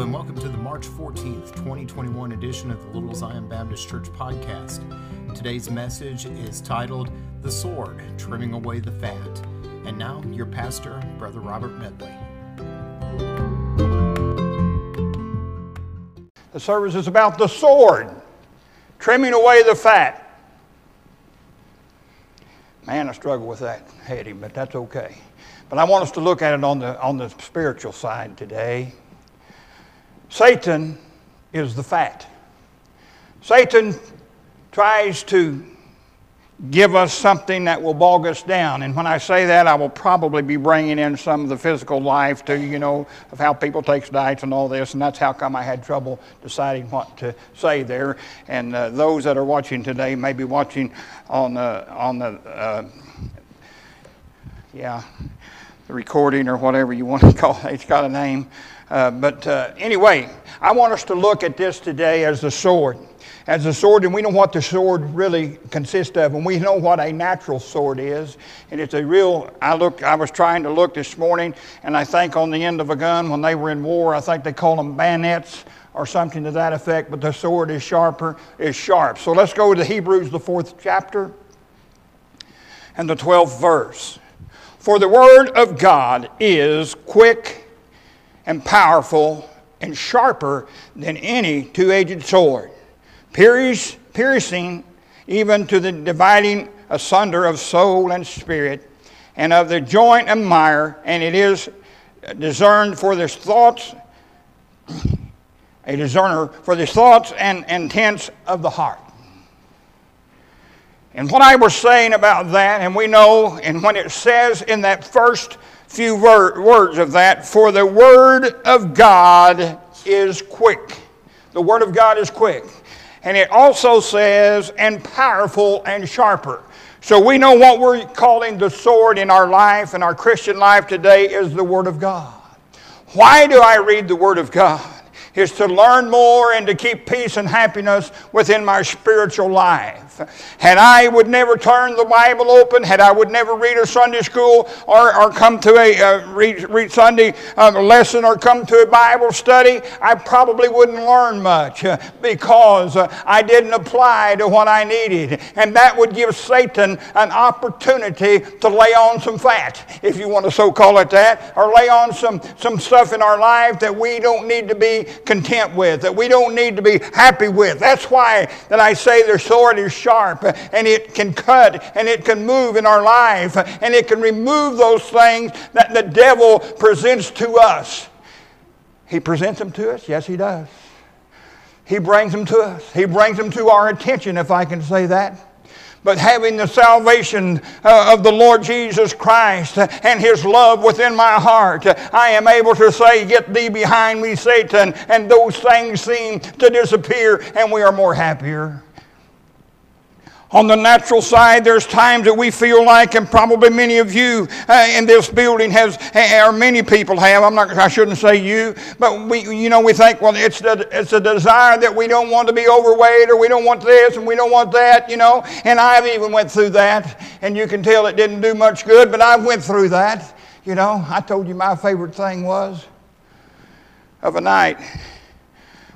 And welcome to the March 14th, 2021 edition of the Little Zion Baptist Church podcast. Today's message is titled The Sword Trimming Away the Fat. And now, your pastor, Brother Robert Medley. The service is about the sword, trimming away the fat. Man, I struggle with that heading, but that's okay. But I want us to look at it on the, on the spiritual side today. Satan is the fat. Satan tries to give us something that will bog us down. And when I say that, I will probably be bringing in some of the physical life to, you know, of how people take diets and all this. And that's how come I had trouble deciding what to say there. And uh, those that are watching today may be watching on, the, on the, uh, yeah, the recording or whatever you want to call it. It's got a name. Uh, but uh, anyway, I want us to look at this today as the sword. As the sword, and we know what the sword really consists of, and we know what a natural sword is. And it's a real. I look. I was trying to look this morning, and I think on the end of a gun when they were in war, I think they call them bayonets or something to that effect. But the sword is sharper. Is sharp. So let's go to Hebrews, the fourth chapter, and the twelfth verse. For the word of God is quick and powerful and sharper than any two edged sword, piercing even to the dividing asunder of soul and spirit, and of the joint and mire, and it is discerned for the thoughts, a discerner for the thoughts and intents of the heart. And what I was saying about that, and we know, and when it says in that first few words of that, for the word of God is quick. The word of God is quick. And it also says, and powerful and sharper. So we know what we're calling the sword in our life, and our Christian life today, is the Word of God. Why do I read the Word of God? Is to learn more and to keep peace and happiness within my spiritual life. Had I would never turn the Bible open, had I would never read a Sunday school or, or come to a uh, read, read, Sunday uh, lesson or come to a Bible study, I probably wouldn't learn much uh, because uh, I didn't apply to what I needed. And that would give Satan an opportunity to lay on some fat, if you want to so call it that, or lay on some, some stuff in our life that we don't need to be content with, that we don't need to be happy with. That's why that I say the sword is sharp uh, and it can cut and it can move in our life uh, and it can remove those things that the devil presents to us. He presents them to us? Yes, he does. He brings them to us. He brings them to our attention, if I can say that but having the salvation uh, of the Lord Jesus Christ and His love within my heart, I am able to say, Get thee behind me, Satan, and those things seem to disappear, and we are more happier. On the natural side, there's times that we feel like, and probably many of you uh, in this building has, or many people have. I'm not. I shouldn't say you, but we, you know, we think, well, it's the, it's a desire that we don't want to be overweight, or we don't want this, and we don't want that, you know. And I've even went through that, and you can tell it didn't do much good, but I went through that. You know, I told you my favorite thing was of a night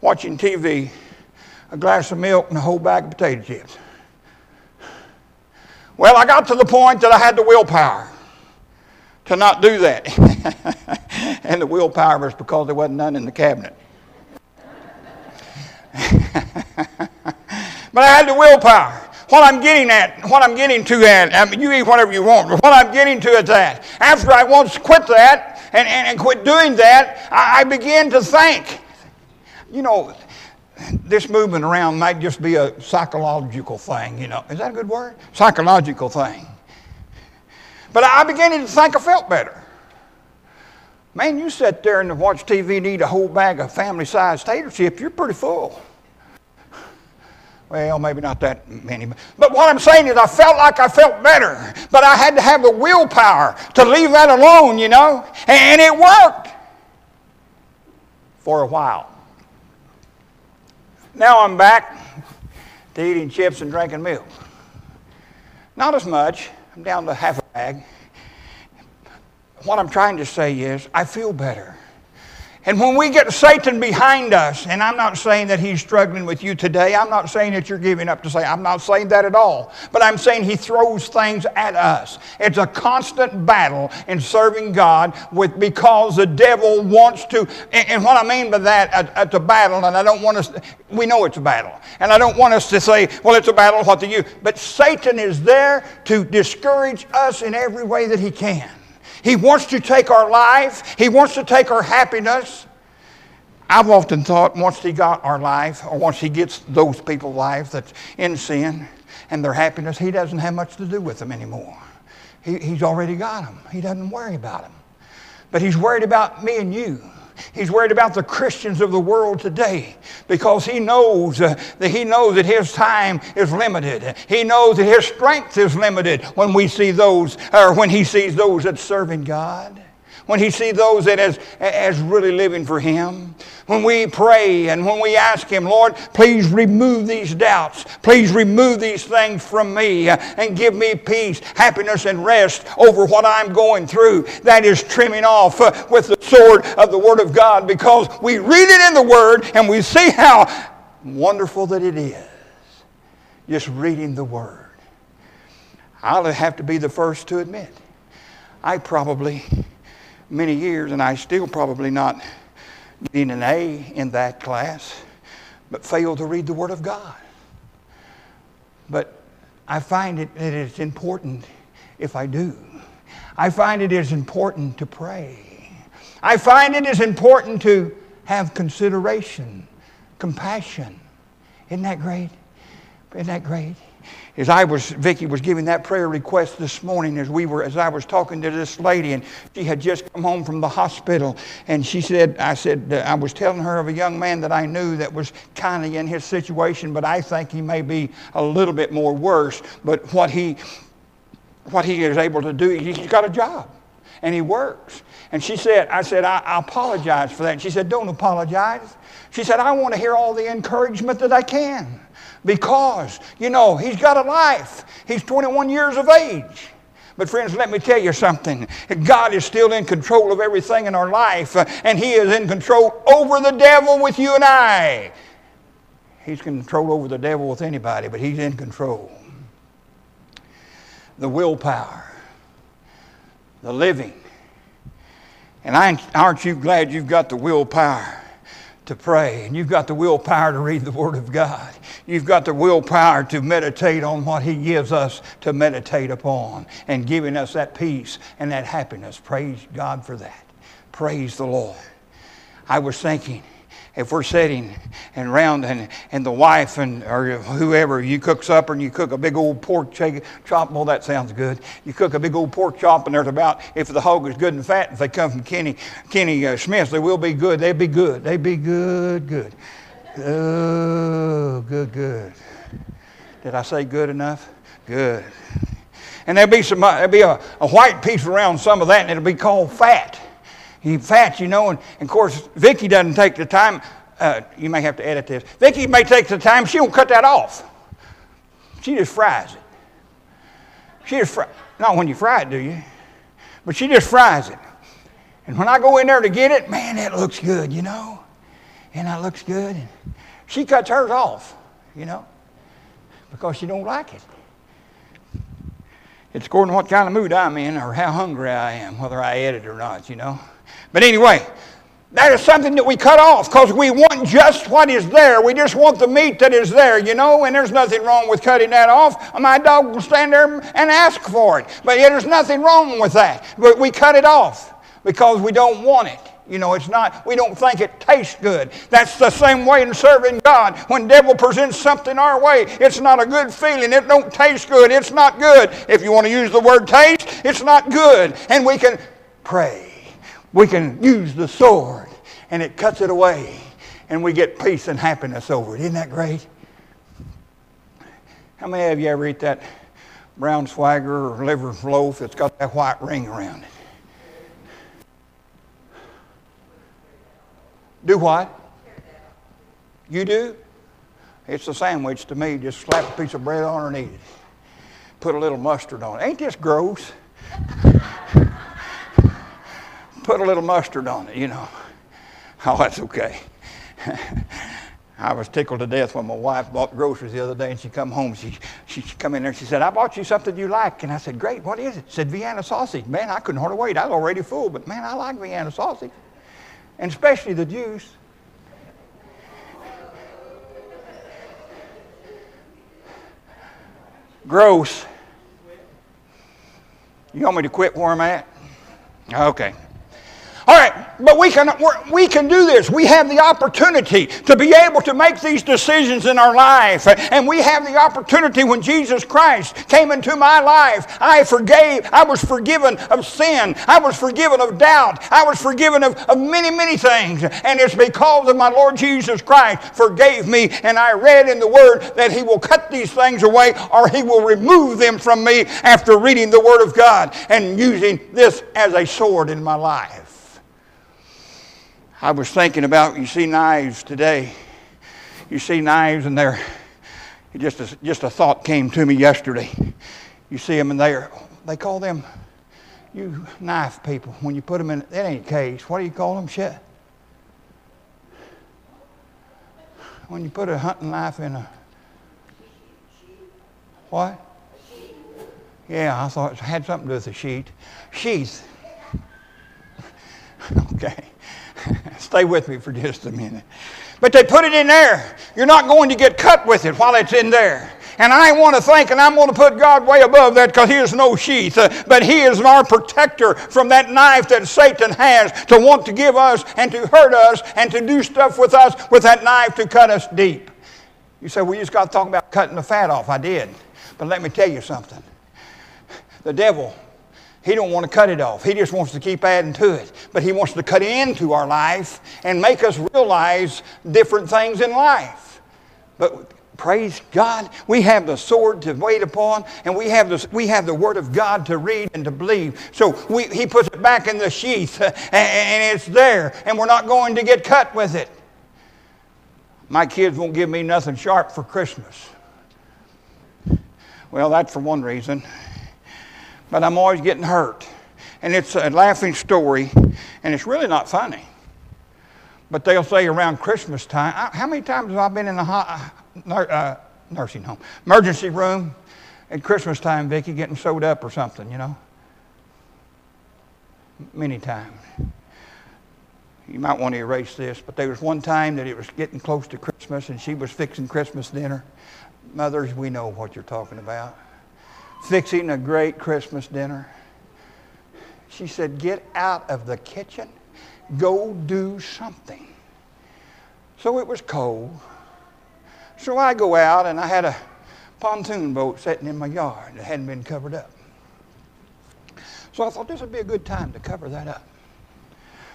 watching TV, a glass of milk and a whole bag of potato chips. Well, I got to the point that I had the willpower to not do that. and the willpower was because there wasn't none in the cabinet. but I had the willpower. What I'm getting at, what I'm getting to at, I mean, you eat whatever you want, but what I'm getting to at that, after I once quit that and, and, and quit doing that, I, I began to think, you know, this movement around might just be a psychological thing, you know. Is that a good word? Psychological thing. But I began to think I felt better. Man, you sit there and watch TV and eat a whole bag of family sized tater chips, you're pretty full. Well, maybe not that many. But what I'm saying is, I felt like I felt better. But I had to have the willpower to leave that alone, you know. And it worked for a while. Now I'm back to eating chips and drinking milk. Not as much. I'm down to half a bag. What I'm trying to say is, I feel better. And when we get Satan behind us, and I'm not saying that he's struggling with you today, I'm not saying that you're giving up to say, I'm not saying that at all. But I'm saying he throws things at us. It's a constant battle in serving God with because the devil wants to. And, and what I mean by that, it's a battle, and I don't want us, we know it's a battle. And I don't want us to say, well, it's a battle, what do you? But Satan is there to discourage us in every way that he can. He wants to take our life, He wants to take our happiness. I've often thought once He got our life, or once He gets those people's life that's in sin and their happiness, He doesn't have much to do with them anymore. He, he's already got them, He doesn't worry about them. But He's worried about me and you. He's worried about the Christians of the world today because he knows uh, that he knows that his time is limited. He knows that his strength is limited when we see those or when he sees those that serving God when he sees those that is, as really living for him. When we pray and when we ask him, Lord, please remove these doubts. Please remove these things from me and give me peace, happiness, and rest over what I'm going through. That is trimming off uh, with the sword of the Word of God because we read it in the Word and we see how wonderful that it is. Just reading the Word. I'll have to be the first to admit, I probably many years, and I still probably not getting an A in that class, but failed to read the Word of God. But I find it that it's important if I do. I find it is important to pray. I find it is important to have consideration, compassion. Isn't that great? Isn't that great? As I was, Vicki was giving that prayer request this morning as we were, as I was talking to this lady, and she had just come home from the hospital, and she said, I said, I was telling her of a young man that I knew that was kind of in his situation, but I think he may be a little bit more worse. But what he, what he is able to do, he's got a job, and he works. And she said, I said, I, I apologize for that. And she said, Don't apologize. She said, I want to hear all the encouragement that I can because, you know, he's got a life. He's 21 years of age. But, friends, let me tell you something. God is still in control of everything in our life, uh, and He is in control over the devil with you and I. He's in control over the devil with anybody, but He's in control. The willpower, the living. And aren't you glad you've got the willpower? To pray, and you've got the willpower to read the Word of God. You've got the willpower to meditate on what He gives us to meditate upon and giving us that peace and that happiness. Praise God for that. Praise the Lord. I was thinking, if we're sitting and round and, and the wife and or whoever you cook supper and you cook a big old pork chop well that sounds good. You cook a big old pork chop and there's about if the hog is good and fat if they come from kenny kenny uh, smith they will be good. They'd be good. They'd be good good. Oh good good. Did i say good enough? Good. And there'll be some uh, there'll be a, a white piece around some of that and it'll be called fat he fats, you know, and, and of course, Vicky doesn't take the time. Uh, you may have to edit this. Vicky may take the time. She won't cut that off. She just fries it. She just fry, not when you fry it, do you? But she just fries it. And when I go in there to get it, man, it looks good, you know. And that looks good. And she cuts hers off, you know, because she don't like it. It's according to what kind of mood I'm in or how hungry I am, whether I eat it or not, you know. But anyway, that is something that we cut off because we want just what is there. We just want the meat that is there, you know, and there's nothing wrong with cutting that off. My dog will stand there and ask for it. But there's nothing wrong with that. But we cut it off because we don't want it. You know, it's not, we don't think it tastes good. That's the same way in serving God. When devil presents something our way, it's not a good feeling. It don't taste good. It's not good. If you want to use the word taste, it's not good. And we can pray we can use the sword and it cuts it away and we get peace and happiness over it. Isn't that great? How many of you ever eat that braunschweiger or liver loaf that's got that white ring around it? Do what? You do? It's a sandwich to me. Just slap a piece of bread on it and eat it. Put a little mustard on it. Ain't this gross? put a little mustard on it, you know. Oh, that's okay. I was tickled to death when my wife bought groceries the other day and she come home. She, she come in there and she said, I bought you something you like. And I said, great, what is it? She said, Vienna sausage. Man, I couldn't hardly wait. I was already full, but man, I like Vienna sausage. And especially the juice. Gross. You want me to quit where I'm at? Okay. All right, but we can, we can do this. We have the opportunity to be able to make these decisions in our life. And we have the opportunity when Jesus Christ came into my life. I forgave, I was forgiven of sin. I was forgiven of doubt. I was forgiven of, of many, many things. And it's because of my Lord Jesus Christ forgave me. And I read in the Word that He will cut these things away or He will remove them from me after reading the Word of God and using this as a sword in my life. I was thinking about, you see knives today. You see knives and they're, just a, just a thought came to me yesterday. You see them and they're, they call them, you knife people, when you put them in, that ain't a case. What do you call them, shit? When you put a hunting knife in a, what? Yeah, I thought it had something to do with a sheet. Sheath. okay. Stay with me for just a minute. But they put it in there. You're not going to get cut with it while it's in there. And I want to think, and I'm going to put God way above that because He is no sheath. Uh, but He is our protector from that knife that Satan has to want to give us and to hurt us and to do stuff with us with that knife to cut us deep. You say, well, you just got to talk about cutting the fat off. I did. But let me tell you something. The devil he don't want to cut it off. He just wants to keep adding to it. But he wants to cut into our life and make us realize different things in life. But praise God, we have the sword to wait upon, and we have the, we have the Word of God to read and to believe. So we, he puts it back in the sheath, uh, and, and it's there, and we're not going to get cut with it. My kids won't give me nothing sharp for Christmas. Well, that's for one reason but I'm always getting hurt. And it's a laughing story, and it's really not funny. But they'll say around Christmas time, how many times have I been in a uh, nursing home, emergency room at Christmas time, Vicki, getting sewed up or something, you know? Many times. You might want to erase this, but there was one time that it was getting close to Christmas and she was fixing Christmas dinner. Mothers, we know what you're talking about fixing a great Christmas dinner. She said, Get out of the kitchen, go do something. So it was cold. So I go out and I had a pontoon boat sitting in my yard that hadn't been covered up. So I thought this would be a good time to cover that up.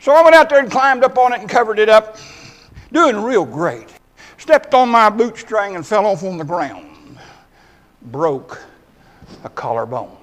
So I went out there and climbed up on it and covered it up, doing real great. Stepped on my bootstring and fell off on the ground. Broke a collarbone.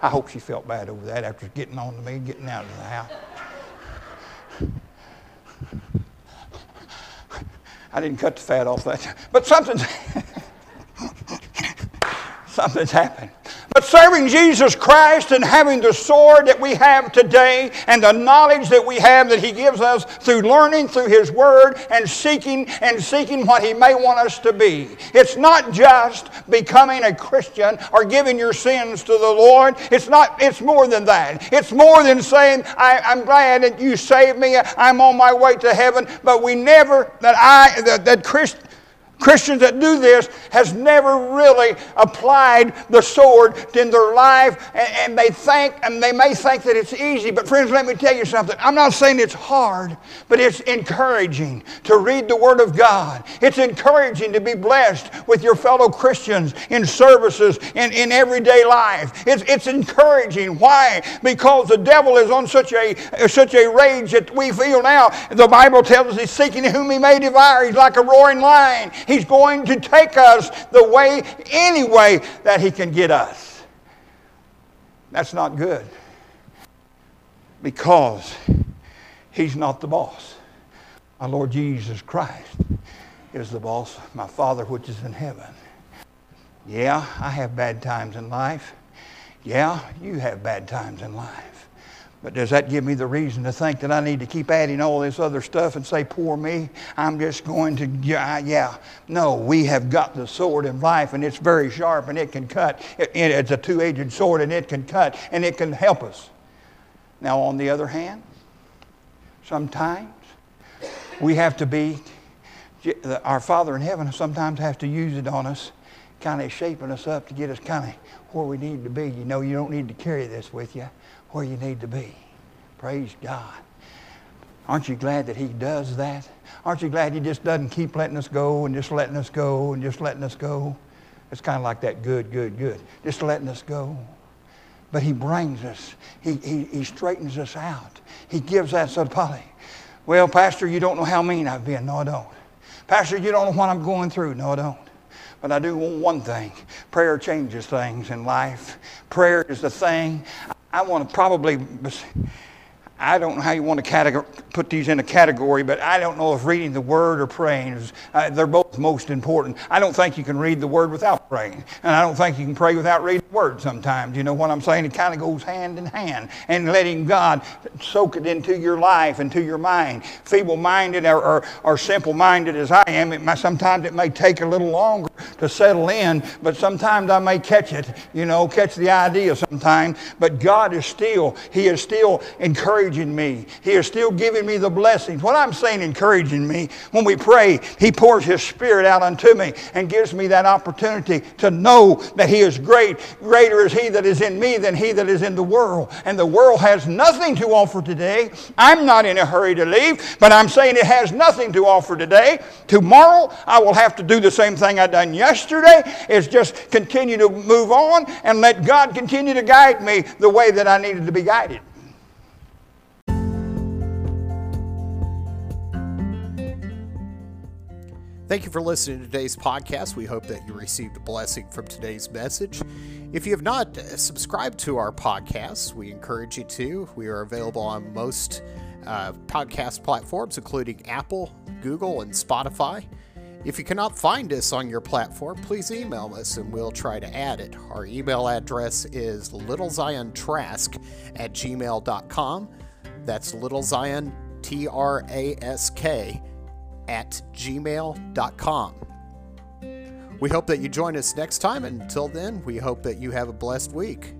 I hope she felt bad over that after getting on to me, getting out of the house. I didn't cut the fat off that, but something's something's happened. But serving Jesus Christ and having the sword that we have today and the knowledge that we have that He gives us through learning through His Word and seeking and seeking what He may want us to be. It's not just becoming a Christian or giving your sins to the Lord. It's not, it's more than that. It's more than saying, I, am glad that you saved me, I'm on my way to heaven. But we never, that I, that, that Christ, Christians that do this has never really applied the sword in their life and, and, they think and they may think that it's easy but friends let me tell you something. I'm not saying it's hard but it's encouraging to read the word of god. It's encouraging to be blessed with your fellow christians in services in, in everyday life. It's, it's encouraging. Why? Because the devil is on such a such a rage that we feel now. The bible tells us he's seeking whom he may devour. He's like a roaring lion He's going to take us the way, any way that He can get us. That's not good because He's not the boss. My Lord Jesus Christ is the boss, my Father which is in heaven. Yeah, I have bad times in life. Yeah, you have bad times in life. But does that give me the reason to think that I need to keep adding all this other stuff and say, poor me? I'm just going to, yeah, yeah. No, we have got the sword in life and it's very sharp and it can cut. It, it's a two edged sword and it can cut and it can help us. Now, on the other hand, sometimes we have to be, our Father in heaven sometimes has to use it on us, kind of shaping us up to get us kind of where we need to be. You know, you don't need to carry this with you where you need to be. Praise God. Aren't you glad that He does that? Aren't you glad He just doesn't keep letting us go and just letting us go and just letting us go? It's kind of like that good, good, good. Just letting us go. But He brings us, He, he, he straightens us out. He gives sort of poly. Well, Pastor, you don't know how mean I've been. No, I don't. Pastor, you don't know what I'm going through. No, I don't. But I do want one thing. Prayer changes things in life. Prayer is the thing. I want to probably, I don't know how you want to categor- put these in a category, but I don't know if reading the Word or praying is, uh, they're both most important. I don't think you can read the Word without praying, and I don't think you can pray without reading Word sometimes. You know what I'm saying? It kind of goes hand in hand, and letting God soak it into your life, into your mind. Feeble minded or, or, or simple minded as I am, it might, sometimes it may take a little longer to settle in, but sometimes I may catch it, you know, catch the idea sometimes. But God is still, He is still encouraging me. He is still giving me the blessings. What I'm saying, encouraging me, when we pray, He pours His Spirit out unto me and gives me that opportunity to know that He is great. Greater is He that is in me than He that is in the world. And the world has nothing to offer today. I'm not in a hurry to leave, but I'm saying it has nothing to offer today. Tomorrow, I will have to do the same thing I done yesterday is just continue to move on and let God continue to guide me the way that I needed to be guided. Thank you for listening to today's podcast. We hope that you received a blessing from today's message. If you have not subscribed to our podcast, we encourage you to. We are available on most uh, podcast platforms, including Apple, Google, and Spotify. If you cannot find us on your platform, please email us and we'll try to add it. Our email address is littleziontrask at gmail.com. That's littlezion, T R A S K, at gmail.com. We hope that you join us next time. Until then, we hope that you have a blessed week.